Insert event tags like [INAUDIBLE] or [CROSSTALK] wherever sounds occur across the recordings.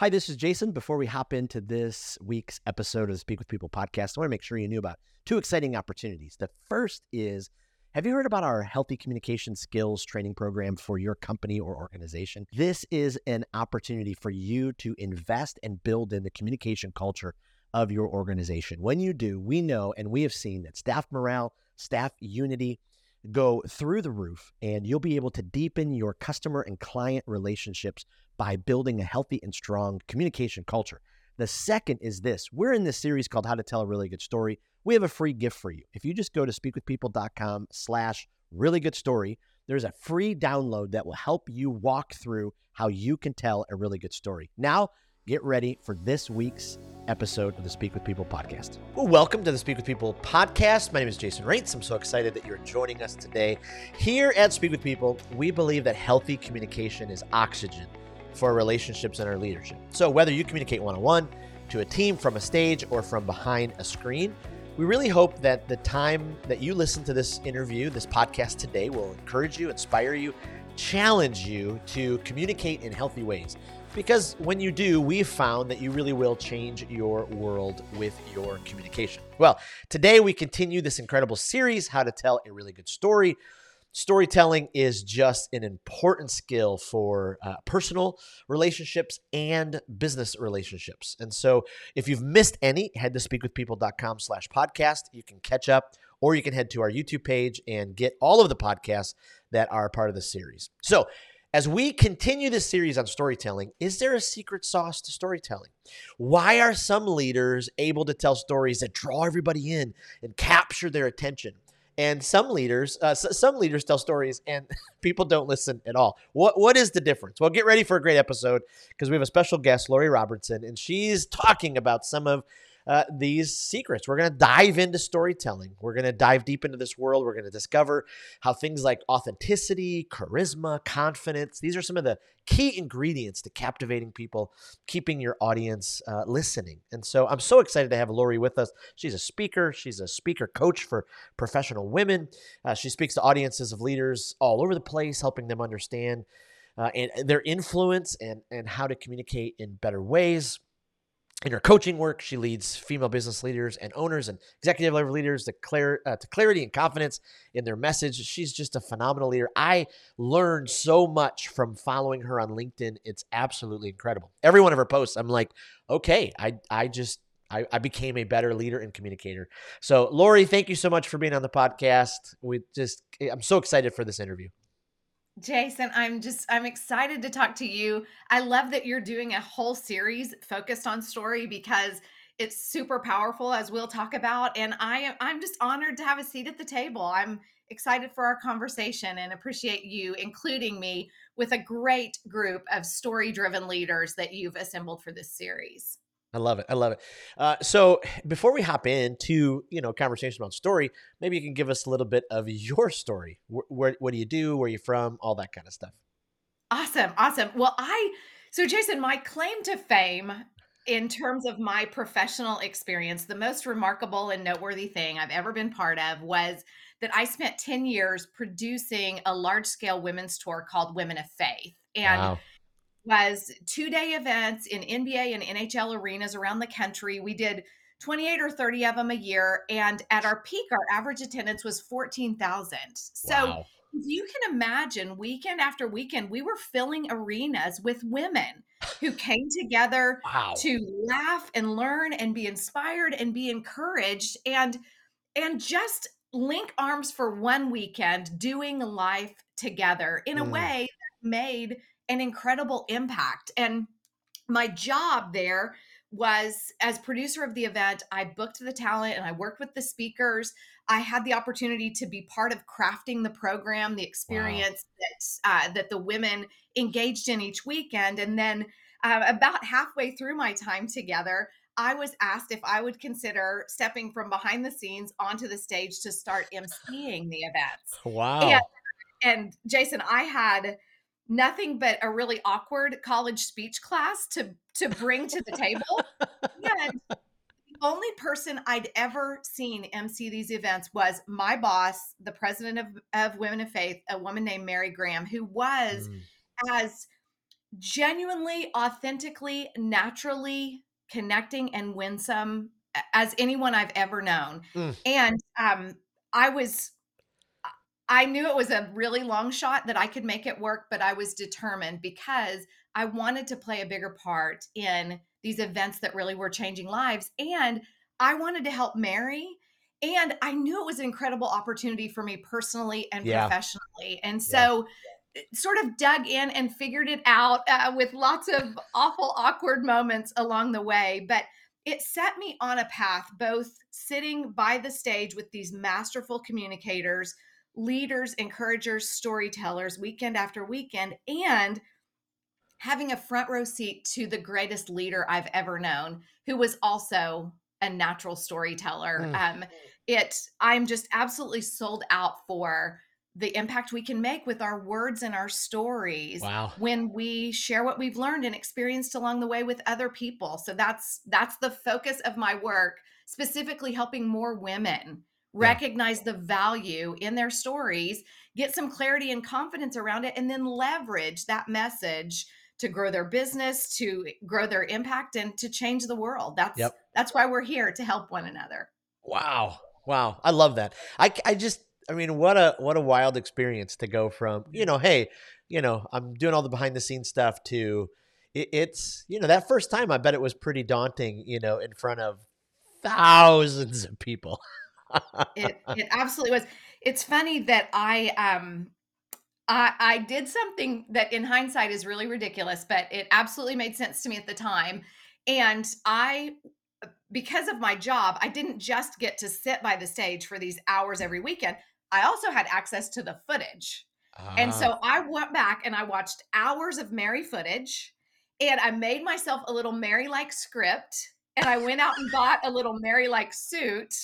Hi, this is Jason. Before we hop into this week's episode of the Speak with People podcast, I want to make sure you knew about two exciting opportunities. The first is have you heard about our healthy communication skills training program for your company or organization? This is an opportunity for you to invest and build in the communication culture of your organization. When you do, we know and we have seen that staff morale, staff unity, go through the roof and you'll be able to deepen your customer and client relationships by building a healthy and strong communication culture. The second is this we're in this series called How to Tell a Really Good Story. We have a free gift for you. If you just go to speakwithpeople.com slash really good story, there's a free download that will help you walk through how you can tell a really good story. Now, get ready for this week's episode of the Speak with People podcast. Well, welcome to the Speak with People podcast. My name is Jason Raitz. I'm so excited that you're joining us today. Here at Speak with People, we believe that healthy communication is oxygen for relationships and our leadership. So, whether you communicate one on one, to a team, from a stage, or from behind a screen, we really hope that the time that you listen to this interview, this podcast today, will encourage you, inspire you, challenge you to communicate in healthy ways. Because when you do, we've found that you really will change your world with your communication. Well, today we continue this incredible series, How to Tell a Really Good Story. Storytelling is just an important skill for uh, personal relationships and business relationships. And so if you've missed any head to speakwithpeople.com slash podcast. You can catch up or you can head to our youtube page and get all of the podcasts that are part of the series. So as we continue this series on storytelling, is there a secret sauce to storytelling? Why are some leaders able to tell stories that draw everybody in and capture their attention? and some leaders uh, some leaders tell stories and [LAUGHS] people don't listen at all what what is the difference well get ready for a great episode because we have a special guest lori robertson and she's talking about some of uh, these secrets. We're going to dive into storytelling. We're going to dive deep into this world. We're going to discover how things like authenticity, charisma, confidence, these are some of the key ingredients to captivating people, keeping your audience uh, listening. And so I'm so excited to have Lori with us. She's a speaker, she's a speaker coach for professional women. Uh, she speaks to audiences of leaders all over the place, helping them understand. Uh, and their influence and, and how to communicate in better ways in her coaching work, she leads female business leaders and owners and executive level leaders to, clar- uh, to clarity and confidence in their message. She's just a phenomenal leader. I learned so much from following her on LinkedIn. It's absolutely incredible. Every one of her posts, I'm like, okay, I, I just, I, I became a better leader and communicator. So, Lori, thank you so much for being on the podcast. We just, I'm so excited for this interview. Jason, I'm just I'm excited to talk to you. I love that you're doing a whole series focused on story because it's super powerful as we'll talk about and I am I'm just honored to have a seat at the table. I'm excited for our conversation and appreciate you including me with a great group of story-driven leaders that you've assembled for this series. I love it. I love it. Uh, so before we hop into you know conversation about story, maybe you can give us a little bit of your story. Where, where what do you do? Where are you from? All that kind of stuff. Awesome, awesome. Well, I so Jason, my claim to fame in terms of my professional experience, the most remarkable and noteworthy thing I've ever been part of was that I spent 10 years producing a large scale women's tour called Women of Faith. And wow was two day events in NBA and NHL arenas around the country. We did 28 or 30 of them a year. And at our peak, our average attendance was 14,000. So wow. you can imagine, weekend after weekend, we were filling arenas with women who [SIGHS] came together wow. to laugh and learn and be inspired and be encouraged and and just link arms for one weekend doing life together in a mm. way that made an incredible impact. And my job there was as producer of the event, I booked the talent and I worked with the speakers. I had the opportunity to be part of crafting the program, the experience wow. that uh, that the women engaged in each weekend, and then uh, about halfway through my time together, I was asked if I would consider stepping from behind the scenes onto the stage to start emceeing the events. Wow! And, and Jason, I had nothing but a really awkward college speech class to to bring to the table. [LAUGHS] and the only person I'd ever seen MC these events was my boss, the president of, of Women of Faith, a woman named Mary Graham, who was mm. as genuinely, authentically, naturally connecting and winsome as anyone I've ever known. Mm. And um, I was, I knew it was a really long shot that I could make it work, but I was determined because I wanted to play a bigger part in these events that really were changing lives. And I wanted to help Mary. And I knew it was an incredible opportunity for me personally and yeah. professionally. And so, yeah. sort of dug in and figured it out uh, with lots of awful, awkward moments along the way. But it set me on a path, both sitting by the stage with these masterful communicators, leaders, encouragers, storytellers, weekend after weekend, and having a front row seat to the greatest leader I've ever known, who was also a natural storyteller. Mm. Um, it, I'm just absolutely sold out for the impact we can make with our words and our stories wow. when we share what we've learned and experienced along the way with other people so that's that's the focus of my work specifically helping more women recognize yeah. the value in their stories get some clarity and confidence around it and then leverage that message to grow their business to grow their impact and to change the world that's yep. that's why we're here to help one another wow wow i love that i i just I mean, what a what a wild experience to go from you know, hey, you know, I'm doing all the behind the scenes stuff to it, it's you know that first time I bet it was pretty daunting, you know, in front of thousands of people. It [LAUGHS] it absolutely was. It's funny that I um I, I did something that in hindsight is really ridiculous, but it absolutely made sense to me at the time. And I because of my job, I didn't just get to sit by the stage for these hours every weekend. I also had access to the footage. And so ah. I went back and I watched hours of Mary footage and I made myself a little Mary like script and I went out and bought a little Mary like suit.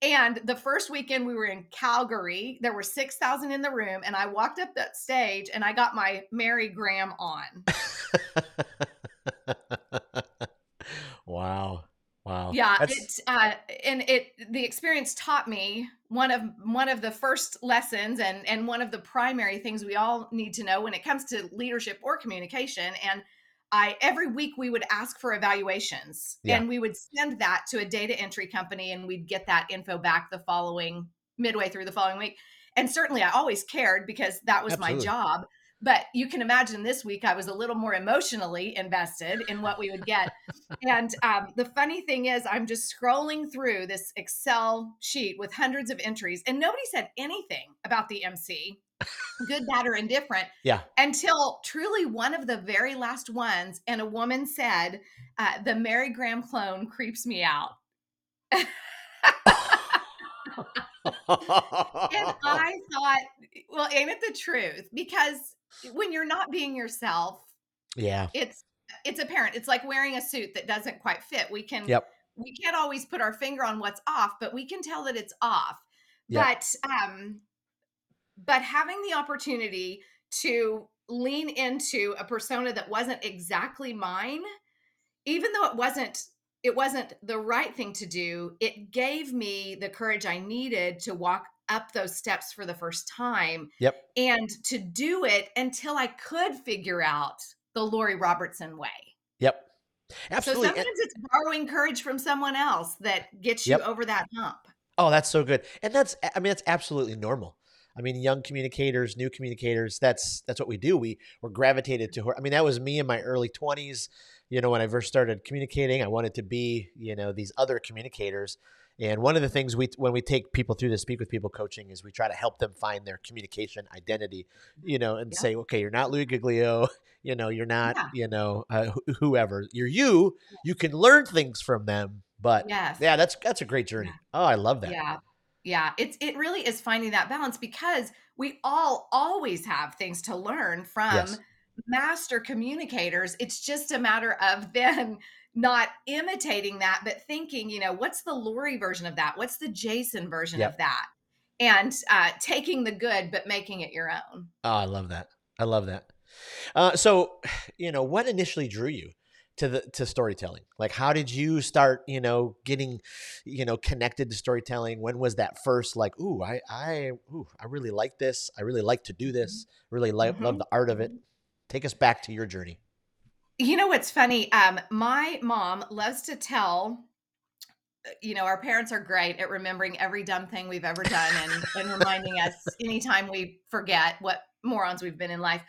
And the first weekend we were in Calgary, there were 6,000 in the room and I walked up that stage and I got my Mary Graham on. [LAUGHS] wow. Wow. Yeah, it's uh, and it the experience taught me one of one of the first lessons and and one of the primary things we all need to know when it comes to leadership or communication. And I every week we would ask for evaluations yeah. and we would send that to a data entry company and we'd get that info back the following midway through the following week. And certainly I always cared because that was Absolutely. my job. But you can imagine this week I was a little more emotionally invested in what we would get. and um, the funny thing is, I'm just scrolling through this Excel sheet with hundreds of entries, and nobody said anything about the MC, good, bad, or indifferent. [LAUGHS] Yeah. Until truly one of the very last ones, and a woman said, uh, "The Mary Graham clone creeps me out." [LAUGHS] and I [LAUGHS] thought, well, ain't it the truth? Because when you're not being yourself, yeah, it's it's apparent. It's like wearing a suit that doesn't quite fit. We can yep. we can't always put our finger on what's off, but we can tell that it's off. Yep. But um but having the opportunity to lean into a persona that wasn't exactly mine, even though it wasn't it wasn't the right thing to do, it gave me the courage I needed to walk up those steps for the first time. Yep. And to do it until I could figure out the Lori Robertson way. Yep. Absolutely. So sometimes it's borrowing courage from someone else that gets you yep. over that hump. Oh, that's so good. And that's I mean that's absolutely normal. I mean, young communicators, new communicators, that's that's what we do. We were gravitated to her. I mean, that was me in my early 20s, you know, when I first started communicating, I wanted to be, you know, these other communicators and one of the things we when we take people through the speak with people coaching is we try to help them find their communication identity, you know, and yeah. say, okay, you're not Louie Giglio, [LAUGHS] you know, you're not, yeah. you know, uh, wh- whoever. You're you. You can learn things from them, but yes. yeah, that's that's a great journey. Yeah. Oh, I love that. Yeah. Yeah, it's it really is finding that balance because we all always have things to learn from yes. master communicators. It's just a matter of [LAUGHS] then not imitating that, but thinking, you know, what's the Lori version of that? What's the Jason version yep. of that? And uh, taking the good, but making it your own. Oh, I love that. I love that. Uh, so, [SIGHS] you know, what initially drew you to the to storytelling? Like, how did you start? You know, getting, you know, connected to storytelling. When was that first? Like, ooh, I, I, ooh, I really like this. I really like to do this. Really like mm-hmm. love the art of it. Take us back to your journey. You know what's funny? Um, my mom loves to tell uh, you know, our parents are great at remembering every dumb thing we've ever done and, and [LAUGHS] reminding us anytime we forget what morons we've been in life.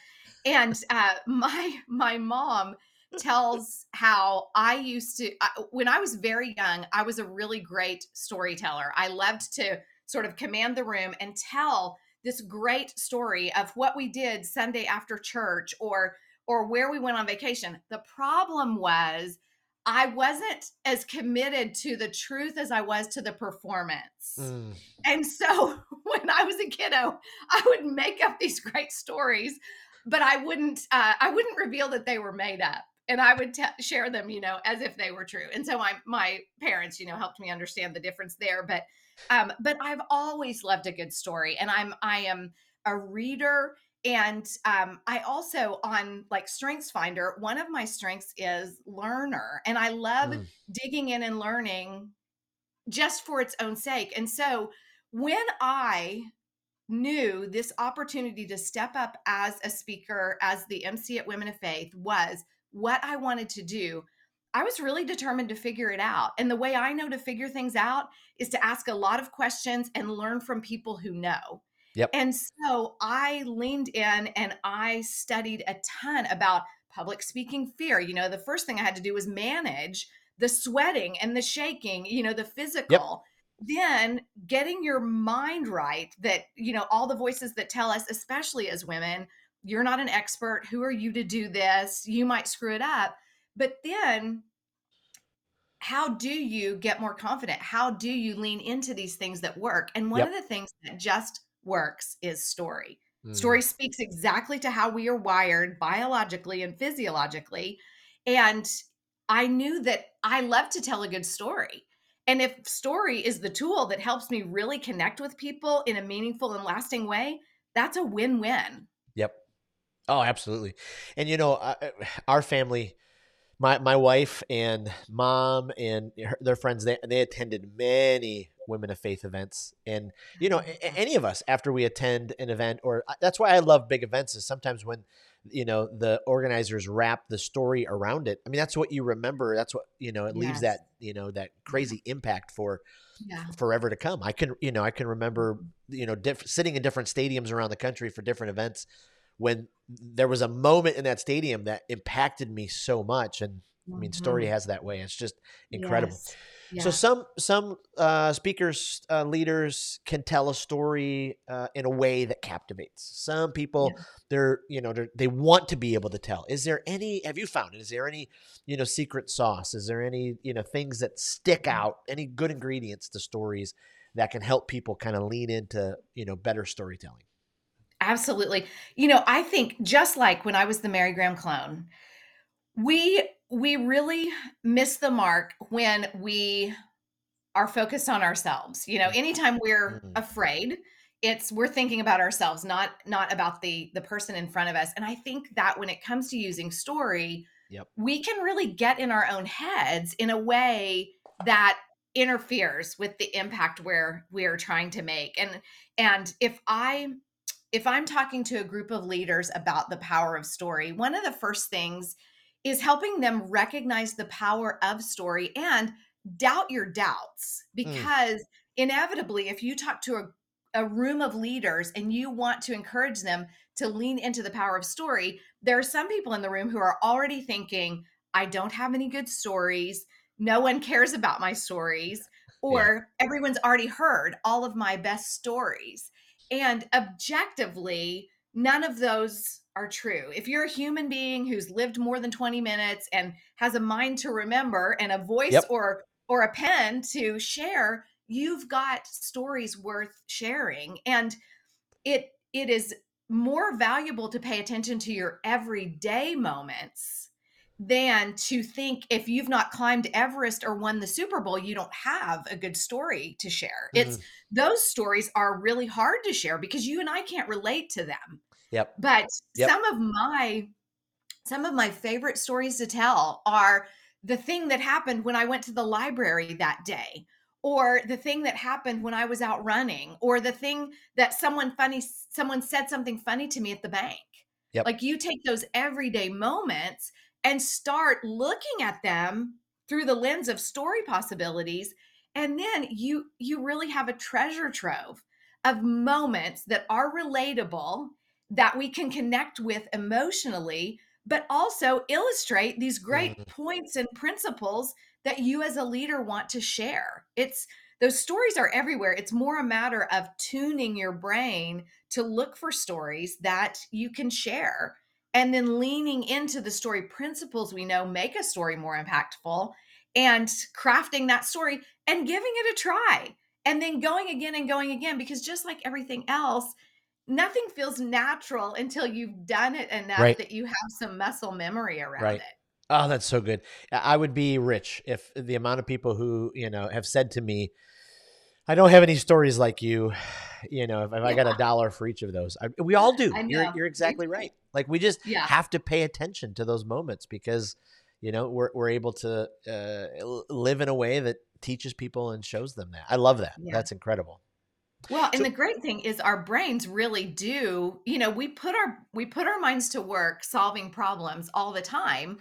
And uh, my my mom tells how I used to I, when I was very young, I was a really great storyteller. I loved to sort of command the room and tell this great story of what we did Sunday after church or or where we went on vacation. The problem was I wasn't as committed to the truth as I was to the performance. Mm. And so [LAUGHS] when I was a kiddo, I would make up these great stories, but I wouldn't uh, I wouldn't reveal that they were made up. And I would t- share them, you know, as if they were true. And so my my parents, you know, helped me understand the difference there. But um, but I've always loved a good story, and I'm I am a reader and um, i also on like strengths finder one of my strengths is learner and i love mm. digging in and learning just for its own sake and so when i knew this opportunity to step up as a speaker as the mc at women of faith was what i wanted to do i was really determined to figure it out and the way i know to figure things out is to ask a lot of questions and learn from people who know Yep. And so I leaned in and I studied a ton about public speaking fear. You know, the first thing I had to do was manage the sweating and the shaking, you know, the physical. Yep. Then getting your mind right that, you know, all the voices that tell us, especially as women, you're not an expert. Who are you to do this? You might screw it up. But then how do you get more confident? How do you lean into these things that work? And one yep. of the things that just works is story. Mm. Story speaks exactly to how we are wired biologically and physiologically. And I knew that I love to tell a good story. And if story is the tool that helps me really connect with people in a meaningful and lasting way, that's a win win. Oh, absolutely. And, you know, uh, our family, my my wife and mom and her, their friends they they attended many women of faith events and you know any of us after we attend an event or uh, that's why I love big events is sometimes when you know the organizers wrap the story around it i mean that's what you remember that's what you know it yes. leaves that you know that crazy impact for yeah. forever to come i can you know i can remember you know diff- sitting in different stadiums around the country for different events when there was a moment in that stadium that impacted me so much and mm-hmm. i mean story mm-hmm. has that way it's just incredible yes. yeah. so some some uh, speakers uh, leaders can tell a story uh, in a way that captivates some people yeah. they're you know they're, they want to be able to tell is there any have you found it is there any you know secret sauce is there any you know things that stick mm. out any good ingredients to stories that can help people kind of lean into you know better storytelling Absolutely. You know, I think just like when I was the Mary Graham clone, we we really miss the mark when we are focused on ourselves. You know, anytime we're mm-hmm. afraid, it's we're thinking about ourselves, not not about the the person in front of us. And I think that when it comes to using story, yep. we can really get in our own heads in a way that interferes with the impact where we're trying to make. And and if I if I'm talking to a group of leaders about the power of story, one of the first things is helping them recognize the power of story and doubt your doubts mm. because mm. inevitably if you talk to a, a room of leaders and you want to encourage them to lean into the power of story there are some people in the room who are already thinking i don't have any good stories no one cares about my stories or yeah. everyone's already heard all of my best stories and objectively, none of those are true. If you're a human being who's lived more than 20 minutes and has a mind to remember and a voice yep. or or a pen to share, you've got stories worth sharing. And it it is more valuable to pay attention to your everyday moments than to think if you've not climbed Everest or won the Super Bowl, you don't have a good story to share. Mm-hmm. It's those stories are really hard to share because you and I can't relate to them. Yep. But yep. some of my some of my favorite stories to tell are the thing that happened when I went to the library that day or the thing that happened when I was out running or the thing that someone funny someone said something funny to me at the bank. Yep. Like you take those everyday moments and start looking at them through the lens of story possibilities and then you you really have a treasure trove of moments that are relatable that we can connect with emotionally but also illustrate these great mm-hmm. points and principles that you as a leader want to share. It's those stories are everywhere. It's more a matter of tuning your brain to look for stories that you can share and then leaning into the story principles we know make a story more impactful and crafting that story and giving it a try and then going again and going again because just like everything else nothing feels natural until you've done it enough right. that you have some muscle memory around right. it oh that's so good i would be rich if the amount of people who you know have said to me I don't have any stories like you. You know, if, if yeah. I got a dollar for each of those, I, we all do. You're, you're exactly right. Like we just yeah. have to pay attention to those moments because, you know, we're, we're able to uh, live in a way that teaches people and shows them that. I love that. Yeah. That's incredible. Well, and the great thing is our brains really do, you know, we put our we put our minds to work solving problems all the time.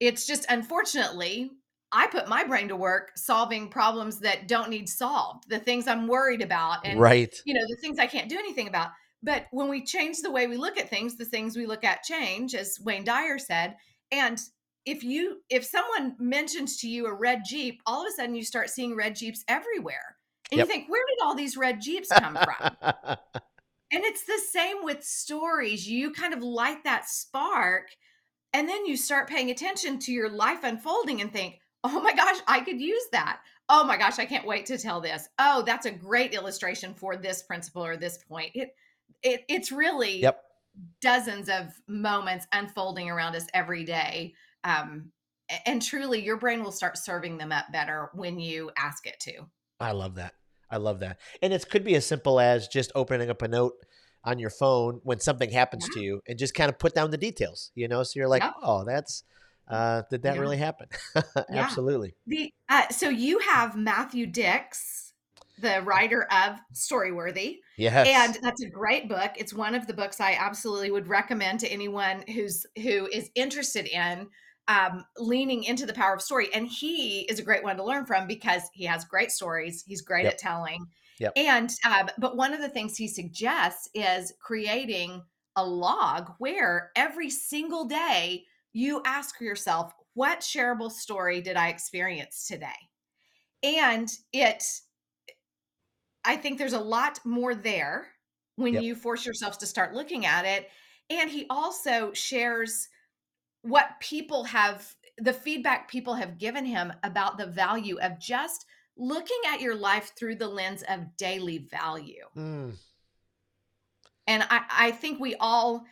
It's just unfortunately I put my brain to work solving problems that don't need solved, the things I'm worried about, and right. you know, the things I can't do anything about. But when we change the way we look at things, the things we look at change, as Wayne Dyer said. And if you if someone mentions to you a red Jeep, all of a sudden you start seeing red Jeeps everywhere. And yep. you think, where did all these red Jeeps come from? [LAUGHS] and it's the same with stories. You kind of light that spark, and then you start paying attention to your life unfolding and think, oh my gosh, I could use that. Oh my gosh, I can't wait to tell this. Oh, that's a great illustration for this principle or this point. It it it's really yep. dozens of moments unfolding around us every day. Um, and truly your brain will start serving them up better when you ask it to. I love that. I love that. And it could be as simple as just opening up a note on your phone when something happens yeah. to you and just kind of put down the details, you know? So you're like, oh, that's uh, did that yeah. really happen? [LAUGHS] Absolutely. The uh, so you have Matthew Dicks, the writer of Storyworthy. Yes. And that's a great book. It's one of the books I absolutely would recommend to anyone who's who is interested in um, leaning into the power of story. And he is a great one to learn from because he has great stories. He's great yep. at telling. Yep. And uh, but one of the things he suggests is creating a log where every single day you ask yourself, what shareable story did I experience today? And it, I think there's a lot more there when yep. you force yourselves to start looking at it. And he also shares what people have, the feedback people have given him about the value of just looking at your life through the lens of daily value. Mm. And I, I think we all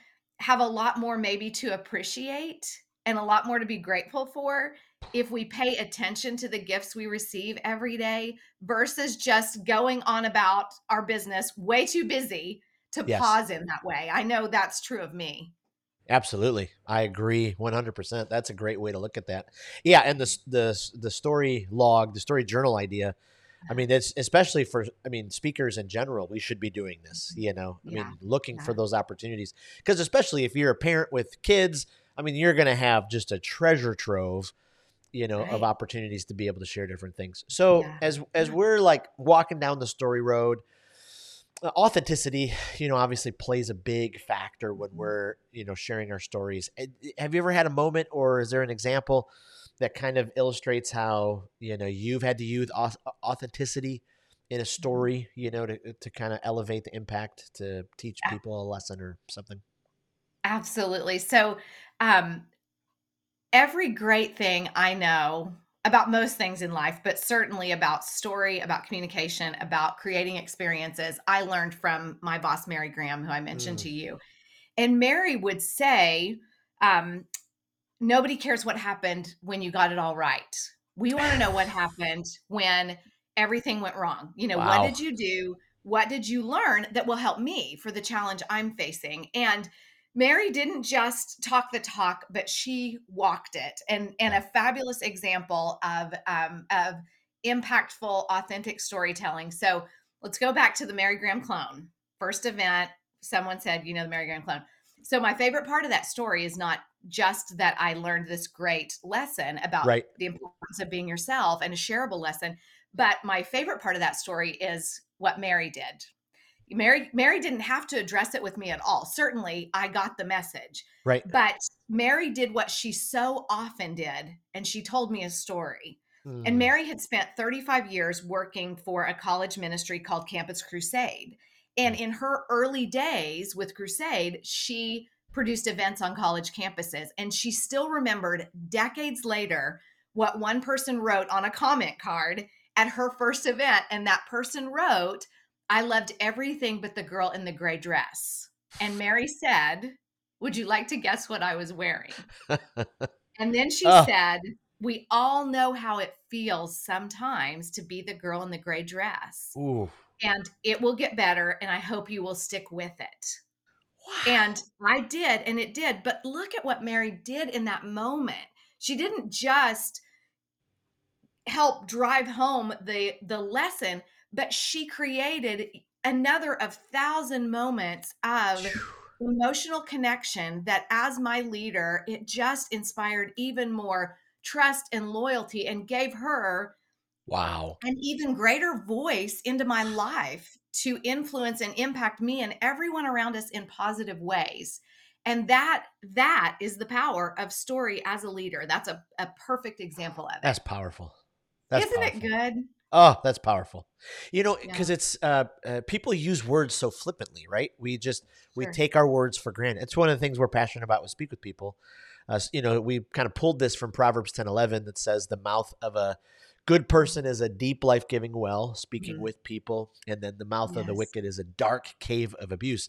have a lot more maybe to appreciate and a lot more to be grateful for if we pay attention to the gifts we receive every day versus just going on about our business way too busy to yes. pause in that way. I know that's true of me. Absolutely. I agree 100%. That's a great way to look at that. Yeah, and the the the story log, the story journal idea, I mean, it's especially for I mean, speakers in general, we should be doing this, you know. I yeah. mean, looking yeah. for those opportunities because especially if you're a parent with kids, I mean, you're going to have just a treasure trove, you know, right. of opportunities to be able to share different things. So yeah. as as we're like walking down the story road, uh, authenticity, you know, obviously plays a big factor when mm-hmm. we're, you know, sharing our stories. Have you ever had a moment or is there an example that kind of illustrates how, you know, you've had to use authenticity in a mm-hmm. story, you know, to to kind of elevate the impact to teach people a lesson or something? Absolutely. So um, every great thing I know about most things in life, but certainly about story, about communication, about creating experiences, I learned from my boss, Mary Graham, who I mentioned mm. to you. And Mary would say, um, Nobody cares what happened when you got it all right. We want to know what [SIGHS] happened when everything went wrong. You know, wow. what did you do? What did you learn that will help me for the challenge I'm facing? And Mary didn't just talk the talk, but she walked it, and and a fabulous example of um, of impactful, authentic storytelling. So let's go back to the Mary Graham clone first event. Someone said, you know, the Mary Graham clone. So my favorite part of that story is not just that I learned this great lesson about Right. the importance of being yourself and a shareable lesson, but my favorite part of that story is what Mary did. Mary Mary didn't have to address it with me at all. Certainly, I got the message. Right. But Mary did what she so often did, and she told me a story. And Mm. Mary had spent 35 years working for a college ministry called Campus Crusade. And in her early days with Crusade, she produced events on college campuses. And she still remembered decades later what one person wrote on a comment card at her first event. And that person wrote, I loved everything but the girl in the gray dress. And Mary said, Would you like to guess what I was wearing? [LAUGHS] And then she Oh. said, We all know how it feels sometimes to be the girl in the gray dress. Ooh. And it will get better. And I hope you will stick with it. Wow. And I did, and it did. But look at what Mary did in that moment. She didn't just help drive home the the lesson, but she created another of thousand moments of Phew. emotional connection that as my leader it just inspired even more trust and loyalty and gave her wow. an even greater voice into my life to influence and impact me and everyone around us in positive ways and that that is the power of story as a leader that's a, a perfect example of it That's powerful. That's isn't powerful. it good Oh, that's powerful. You know, Yeah. because it's uh, uh, people use words so flippantly, right? We just we Sure. take our words for granted. It's one of the things we're passionate about with Speak with People. Uh, you know, we kind of pulled this from Proverbs ten eleven that says the mouth of a good person is a deep life giving well, speaking Mhm. with people, and then the mouth of the wicked is a dark cave of abuse.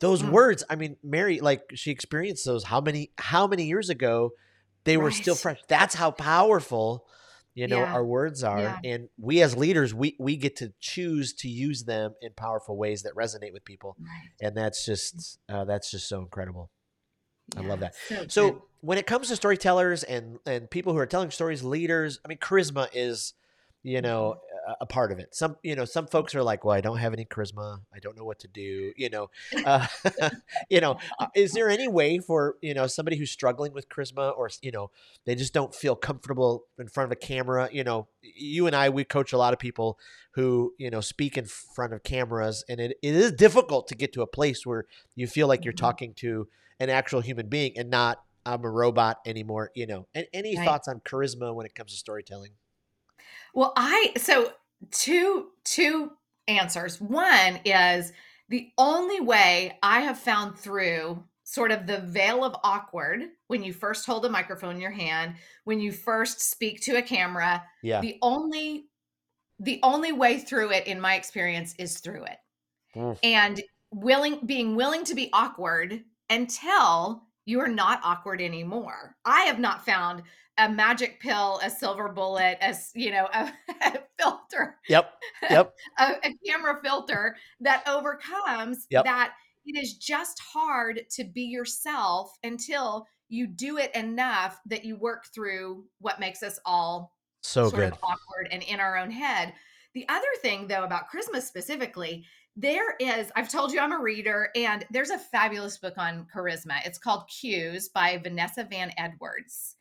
Those Mm. words, I mean, Mary, like she experienced those how many how many years ago? They were still fresh. That's how powerful you know Yeah. our words are Yeah. and we as leaders we we get to choose to use them in powerful ways that resonate with people right and that's just uh, that's just so incredible I love that. so, so. When it comes to storytellers and and people who are telling stories leaders i mean charisma is you know a, a part of it. Some you know some folks are like well i don't have any charisma. I don't know what to do you know. [LAUGHS] Uh, [LAUGHS] you know uh, is there any way for you know somebody who's struggling with charisma or you know they just don't feel comfortable in front of a camera? You know you and i we coach a lot of people who you know speak in front of cameras and it, it is difficult to get to a place where you feel like you're Mhm. talking to an actual human being and not i'm a robot anymore you know and any Right. thoughts on charisma when it comes to storytelling Well, I so two two answers. One is the only way I have found through sort of the veil of awkward when you first hold a microphone in your hand, when you first speak to a camera, yeah the only the only way through it in my experience is through it. Mm. And willing being willing to be awkward until you are not awkward anymore. I have not found a magic pill, a silver bullet, as you know, a, [LAUGHS] a filter, yep yep [LAUGHS] a, a camera filter that overcomes Yep. that it is just hard to be yourself until you do it enough that you work through what makes us all so sort good of awkward and in our own head. The other thing, though, about Christmas specifically, there is, I've told you I'm a reader, and there's a fabulous book on charisma. It's called Cues by Vanessa Van Edwards.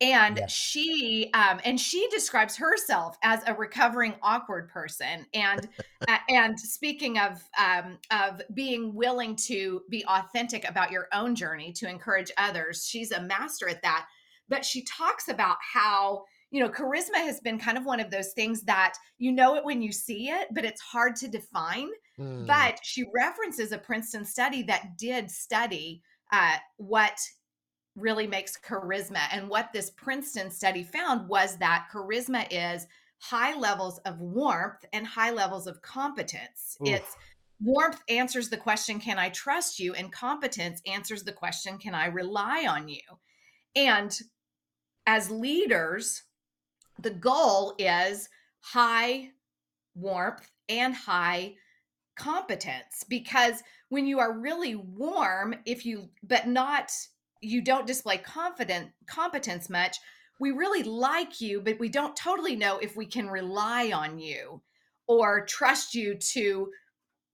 And Yes. she um, and she describes herself as a recovering awkward person. And uh, [LAUGHS] and speaking of um, of being willing to be authentic about your own journey to encourage others, she's a master at that. But she talks about how you know, charisma has been kind of one of those things that you know it when you see it, but it's hard to define. Mm. But she references a Princeton study that did study uh, what really makes charisma. And what this Princeton study found was that charisma is high levels of warmth and high levels of competence. Oof. It's warmth answers the question, Can I trust you? And competence answers the question, Can I rely on you? And as leaders, the goal is high warmth and high competence because when you are really warm if you but not you don't display confident competence much we really like you but we don't totally know if we can rely on you or trust you to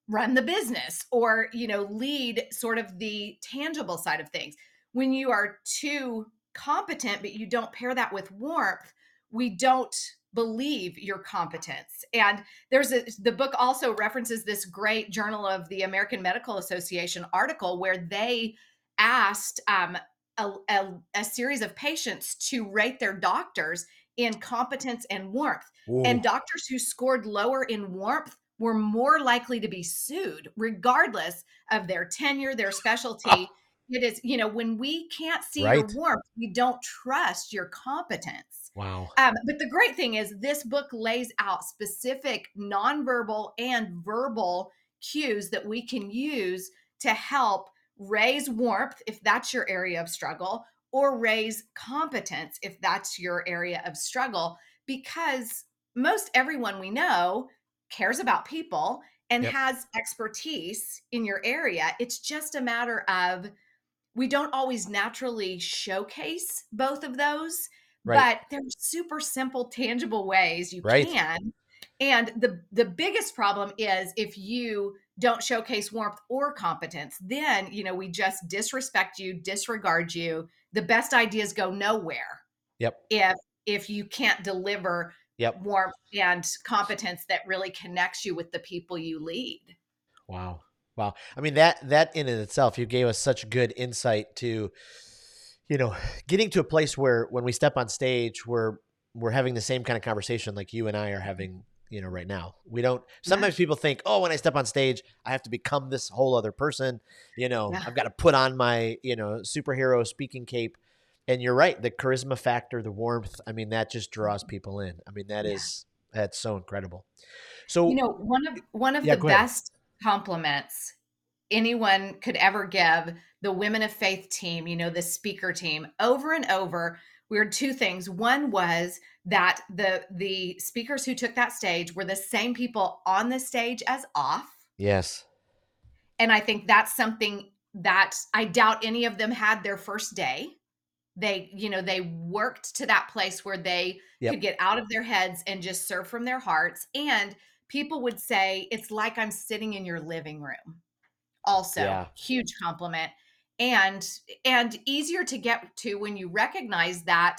run the business or you know lead sort of the tangible side of things. When you are too competent but you don't pair that with warmth we don't believe your competence. And there's a the book also references this great journal of the american medical association article where they asked um, a, a, a, series of patients to rate their doctors in competence and warmth. Ooh. and doctors who scored lower in warmth were more likely to be sued regardless of their tenure their specialty. It is you know when we can't see right. your warmth we don't trust your competence wow um, but the great thing is this book lays out specific nonverbal and verbal cues that we can use to help raise warmth if that's your area of struggle or raise competence if that's your area of struggle because most everyone we know cares about people and yep. has expertise in your area it's just a matter of we don't always naturally showcase both of those, right. but there's super simple, tangible ways you right. can. And the the biggest problem is if you don't showcase warmth or competence, then you know we just disrespect you, disregard you. The best ideas go nowhere. Yep. If if you can't deliver yep. warmth and competence that really connects you with the people you lead. Wow. Wow. I mean that that in itself, you gave us such good insight to, you know, [SIGHS] getting to a place where when we step on stage, we're we're having the same kind of conversation like you and I are having, you know, right now. We don't sometimes yeah. people think, oh, when I step on stage, I have to become this whole other person. You know, yeah. I've got to put on my, you know, superhero speaking cape. And you're right, the charisma factor, the warmth, I mean, that just draws people in. I mean, that yeah. is that's so incredible. So you know, one of one of the best compliments anyone could ever give the Women of Faith team, you know, the speaker team over and over. We heard two things. One was that the the speakers who took that stage were the same people on the stage as off. Yes. And I think that's something that I doubt any of them had their first day. They, you know, they worked to that place where they yep. could get out of their heads and just serve from their hearts. And people would say it's like I'm sitting in your living room. Also, yeah. huge compliment. And and easier to get to when you recognize that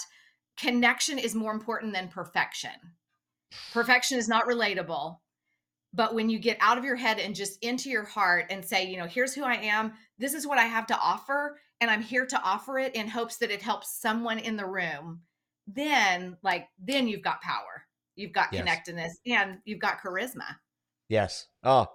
connection is more important than perfection. Perfection is not relatable. But when you get out of your head and just into your heart and say, you know, here's who I am, this is what I have to offer, and I'm here to offer it in hopes that it helps someone in the room, then like then you've got power. You've got yes. connectedness and you've got charisma. Yes. Oh,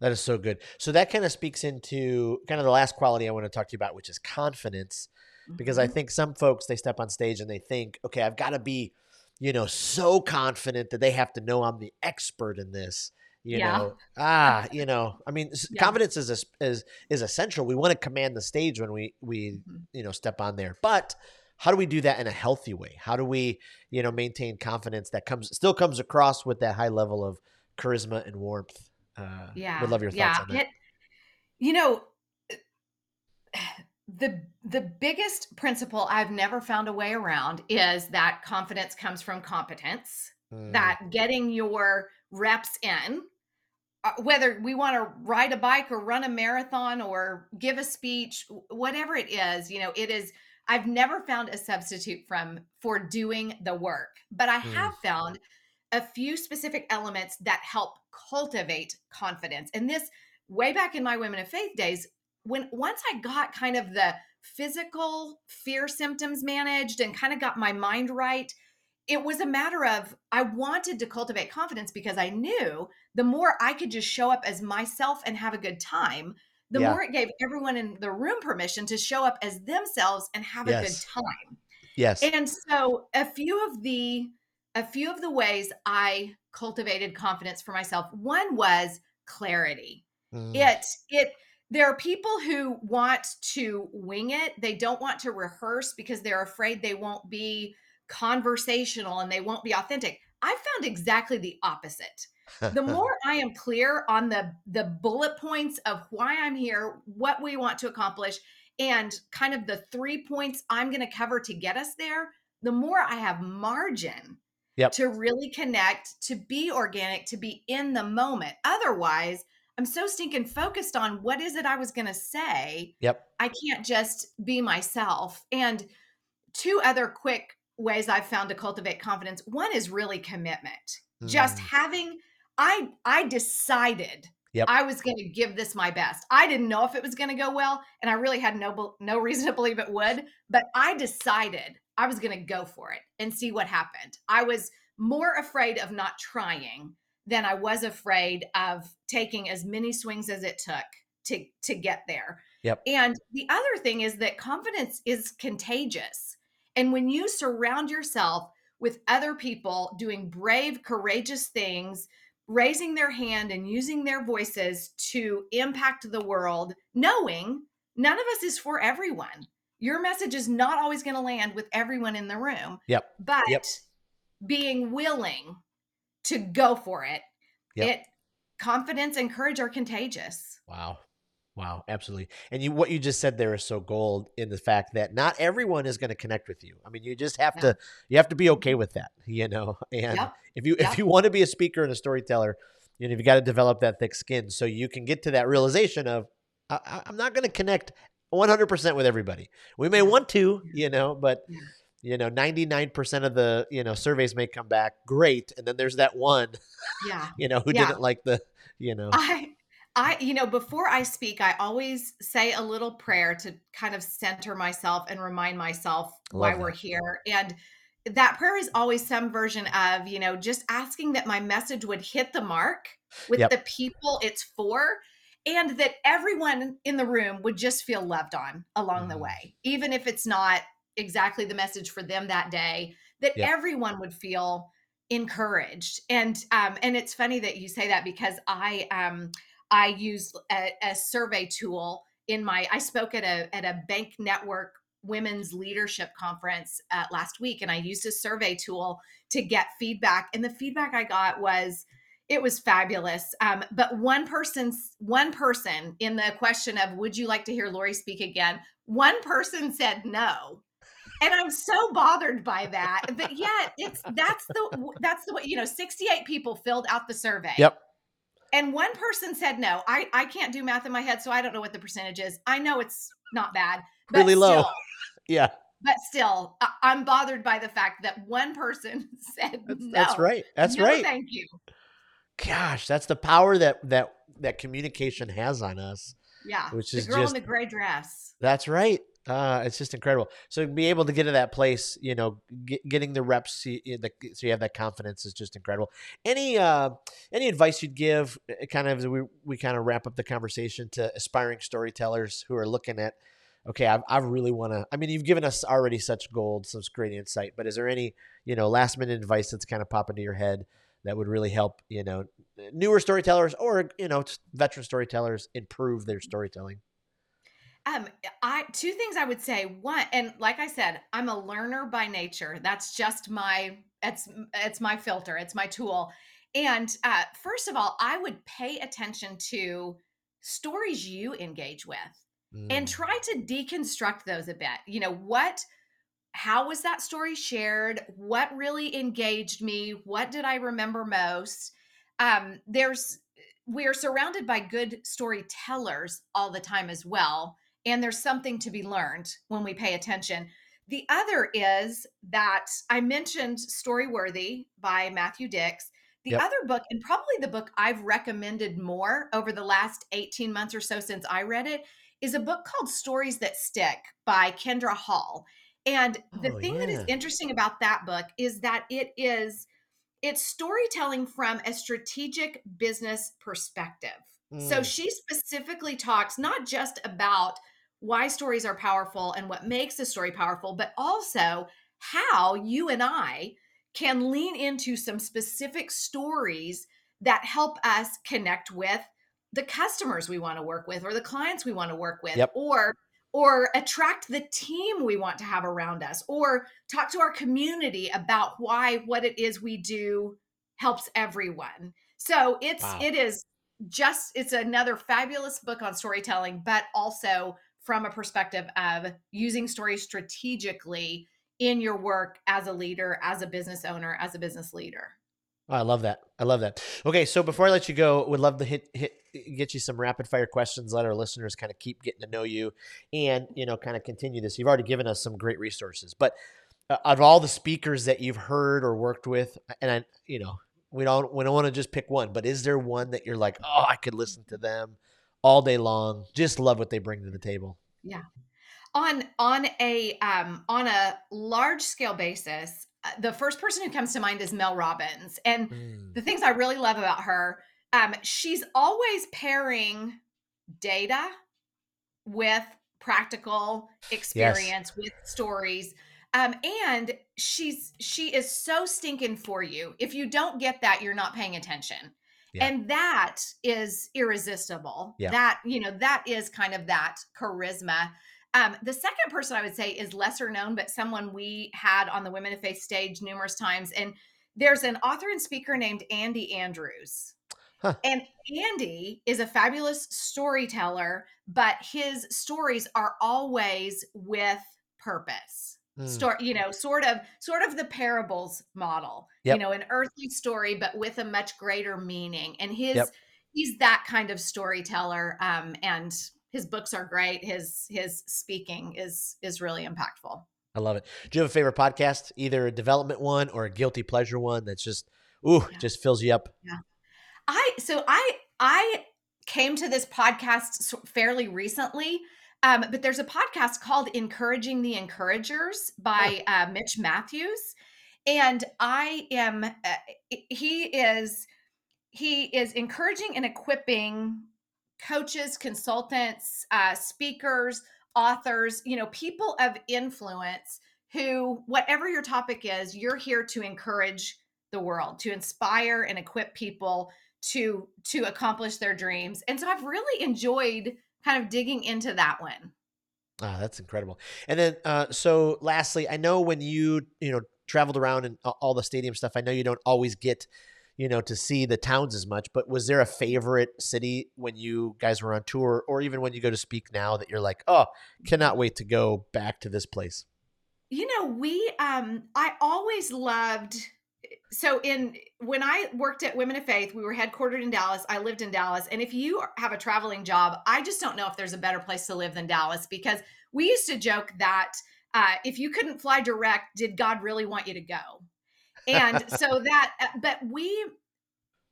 that is so good. So that kind of speaks into kind of the last quality I want to talk to you about, which is confidence. Mm-hmm. Because I mm-hmm. think some folks they step on stage and they think, okay, I've got to be, you know, so confident that they have to know I'm the expert in this. You yeah. know, ah, you know, I mean, yeah. confidence is a, is is essential. We want to command the stage when we we mm-hmm. you know step on there, but how do we do that in a healthy way? How do we, you know, maintain confidence that comes still comes across with that high level of charisma and warmth? Uh, yeah, would love your thoughts yeah. on that. It, you know, the the biggest principle I've never found a way around is that confidence comes from competence. Mm. That getting your reps in, uh, whether we want to ride a bike or run a marathon or give a speech, whatever it is, you know, it is I've never found a substitute from for doing the work, but I mm. have found a few specific elements that help cultivate confidence. And this way back in my women of faith days, when once I got kind of the physical fear symptoms managed and kind of got my mind right, it was a matter of I wanted to cultivate confidence because I knew the more I could just show up as myself and have a good time, the yeah. more it gave everyone in the room permission to show up as themselves and have yes. a good time. Yes. And so a few of the a few of the ways I cultivated confidence for myself. One was clarity. Mm. It it there are people who want to wing it. They don't want to rehearse because they're afraid they won't be conversational and they won't be authentic. I found exactly the opposite the [LAUGHS] more I am clear on the the bullet points of why I'm here, what we want to accomplish, and kind of the three points I'm going to cover to get us there, the more I have margin yep. to really connect, to be organic, to be in the moment. Otherwise, I'm so stinking focused on what is it I was going to say. Yep. I can't just be myself. And two other quick ways I've found to cultivate confidence. One is really commitment. Mm. Just having I I decided Yep. I was going to give this my best. I didn't know if it was going to go well, and I really had no no reason to believe it would. But I decided I was going to go for it and see what happened. I was more afraid of not trying than I was afraid of taking as many swings as it took to to get there. Yep. And the other thing is that confidence is contagious. And when you surround yourself with other people doing brave, courageous things, raising their hand and using their voices to impact the world, knowing none of us is for everyone. Your message is not always going to land with everyone in the room. Yep. But yep. being willing to go for it, yep. it confidence and courage are contagious. Wow. Wow, absolutely. And you what you just said there is so gold in the fact that not everyone is going to connect with you. I mean, you just have to you have to be okay with that, you know. [LAUGHS] And yep. if you if you want to be a speaker and a storyteller, you know, you got to develop that thick skin so you can get to that realization of I, am not going to connect 100% with everybody. We may want to, you know, but you know, 99% of the, you know, surveys may come back great and then there's that one yeah. [LAUGHS] you know, who yeah. didn't like the, you know. I I, you know, before I speak, I always say a little prayer to kind of center myself and remind myself Love why that. we're here. And that prayer is always some version of, you know, just asking that my message would hit the mark with yep. the people it's for and that everyone in the room would just feel loved on along mm. the way, even if it's not exactly the message for them that day, that yep. everyone would feel encouraged. And um and it's funny that you say that because I um I use a, a survey tool in my. I spoke at a at a bank network women's leadership conference uh, last week, and I used a survey tool to get feedback. And the feedback I got was it was fabulous. Um, but one person's one person in the question of would you like to hear Lori speak again? One person said no. And I'm so bothered by that. But yet it's that's the that's the way, you know, 68 people filled out the survey. Yep and one person said no. I I can't do math in my head, so I don't know what the percentage is. I know it's not bad, but really low. Still, [LAUGHS] yeah. But still, I, am bothered by the fact that one person [LAUGHS] said that's, no. That's right. That's no, right. Thank you. Gosh, that's the power that that that communication has on us. Yeah. Which is the girl just, in the gray dress. That's right. Uh, it's just incredible. So be able to get to that place, you know, get, getting the reps, so you have that confidence is just incredible. Any uh, any advice you'd give, uh, kind of as we we kind of wrap up the conversation to aspiring storytellers who are looking at, okay, I, I really want to. I mean, you've given us already such gold, some great insight, but is there any you know last minute advice that's kind of popping to your head that would really help you know newer storytellers or you know veteran storytellers improve their storytelling? Um, I two things I would say. One, and like I said, I'm a learner by nature. That's just my it's it's my filter. It's my tool. And uh, first of all, I would pay attention to stories you engage with mm. and try to deconstruct those a bit. You know what? How was that story shared? What really engaged me? What did I remember most? Um, there's we're surrounded by good storytellers all the time as well and there's something to be learned when we pay attention. The other is that I mentioned Storyworthy by Matthew Dicks. The yep. other book, and probably the book I've recommended more over the last 18 months or so since I read it, is a book called Stories That Stick by Kindra Hall. And the oh, thing yeah. that is interesting about that book is that it is it's storytelling from a strategic business perspective. Mm. So she specifically talks not just about why stories are powerful and what makes a story powerful, but also how you and I can lean into some specific stories that help us connect with the customers we want to work with or the clients we want to work with yep. or or attract the team we want to have around us or talk to our community about why what it is we do helps everyone so it's wow. it is just it's another fabulous book on storytelling but also from a perspective of using stories strategically in your work as a leader, as a business owner, as a business leader. Oh, I love that. I love that. Okay, so before I let you go, would love to hit hit get you some rapid fire questions. Let our listeners kind of keep getting to know you, and you know, kind of continue this. You've already given us some great resources, but uh, of all the speakers that you've heard or worked with, and I, you know, we don't we don't want to just pick one, but is there one that you're like, oh, I could listen to them all day long. Just love what they bring to the table. Yeah. On on a um, on a large scale basis, the first person who comes to mind is Mel Robbins, and mm. the things I really love about her, um, she's always pairing data with practical experience yes. with stories um, and she's she is so stinking for you. If you don't get that, you're not paying attention. Yeah. And that is irresistible. Yeah. That, you know, that is kind of that charisma. Um, the second person I would say is lesser known, but someone we had on the Women of Faith stage numerous times. And there's an author and speaker named Andy Andrews. Huh. And Andy is a fabulous storyteller, but his stories are always with purpose mm. story you know sort of sort of the parables model yep. you know an earthly story but with a much greater meaning and his yep. he's that kind of storyteller um and his books are great his his speaking is is really impactful i love it do you have a favorite podcast either a development one or a guilty pleasure one that's just ooh yeah. just fills you up yeah i so i i came to this podcast fairly recently um, but there's a podcast called Encouraging the Encouragers by oh. uh, Mitch Matthews. And I am, uh, he is, he is encouraging and equipping coaches, consultants, uh, speakers, authors, you know, people of influence who, whatever your topic is, you're here to encourage the world, to inspire and equip people to to accomplish their dreams. And so I've really enjoyed kind of digging into that one. Ah, that's incredible. And then, uh, so lastly, I know when you you know traveled around and all the stadium stuff, I know you don't always get you know to see the towns as much. But was there a favorite city when you guys were on tour, or even when you go to speak now that you're like, oh, cannot wait to go back to this place? You know, we um, I always loved so in when I worked at Women of Faith, we were headquartered in Dallas. I lived in Dallas, and if you have a traveling job, I just don't know if there's a better place to live than Dallas because we used to joke that uh, if you couldn't fly direct, did God really want you to go? And [LAUGHS] so that, uh, but we,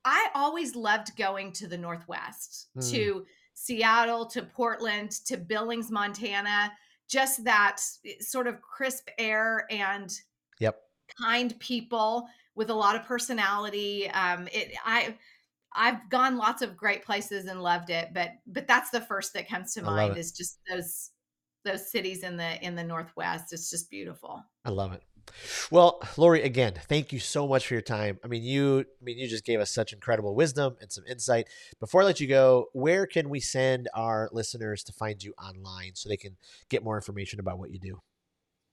I always loved going to the Northwest, mm. to Seattle, to Portland, to Billings, Montana. Just that eh, sort of crisp air and yep kind people with a lot of personality. Um, it I I've gone lots of great places and loved it, but but that's the first that comes to mind is just those those cities in the in the northwest. It's just beautiful. I love it. Well, Lori, again, thank you so much for your time. I mean, you, I mean, you just gave us such incredible wisdom and some insight. Before I let you go, where can we send our listeners to find you online so they can get more information about what you do?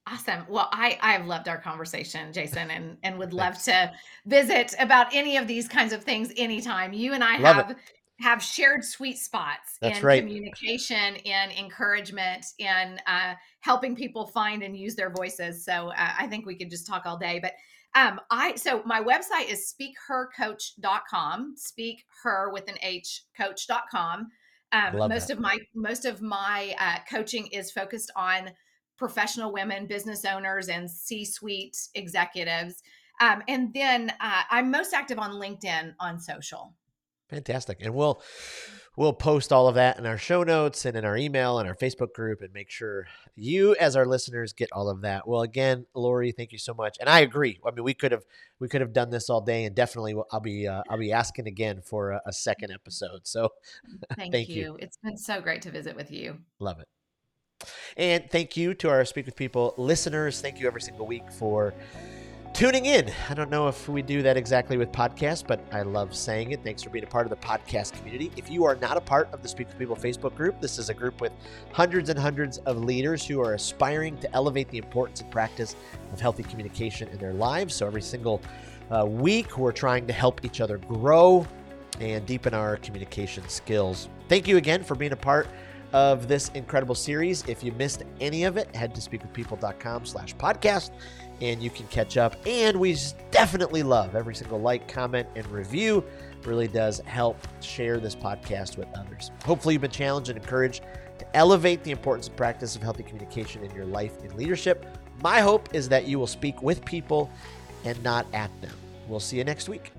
Awesome. Well, I I've loved our conversation, Jason, and and would love to visit about any of these kinds of things anytime. You and I love have it. Have shared sweet spots That's in right. communication, in encouragement, in uh, helping people find and use their voices. So uh, I think we could just talk all day. But um, I so my website is speakhercoach.com. Speak her with an H coach.com. Um, most that. of my most of my uh, coaching is focused on professional women, business owners, and C suite executives. Um, and then uh, I'm most active on LinkedIn on social. Fantastic. And we'll we'll post all of that in our show notes and in our email and our Facebook group and make sure you as our listeners get all of that. Well, again, Lori, thank you so much. And I agree. I mean, we could have we could have done this all day and definitely I'll be uh, I'll be asking again for a, a second episode. So [LAUGHS] thank, thank you. you. It's been so great to visit with you. Love it. And thank you to our Speak with People listeners. Thank you every single week for tuning in. I don't know if we do that exactly with podcasts, but I love saying it. Thanks for being a part of the podcast community. If you are not a part of the Speak with People Facebook group, this is a group with hundreds and hundreds of leaders who are aspiring to elevate the importance and practice of healthy communication in their lives. So every single uh, week, we're trying to help each other grow and deepen our communication skills. Thank you again for being a part of this incredible series. If you missed any of it, head to speakwithpeople.com slash podcast and you can catch up. And we definitely love every single like, comment, and review. Really does help share this podcast with others. Hopefully, you've been challenged and encouraged to elevate the importance and practice of healthy communication in your life and leadership. My hope is that you will speak with people and not at them. We'll see you next week.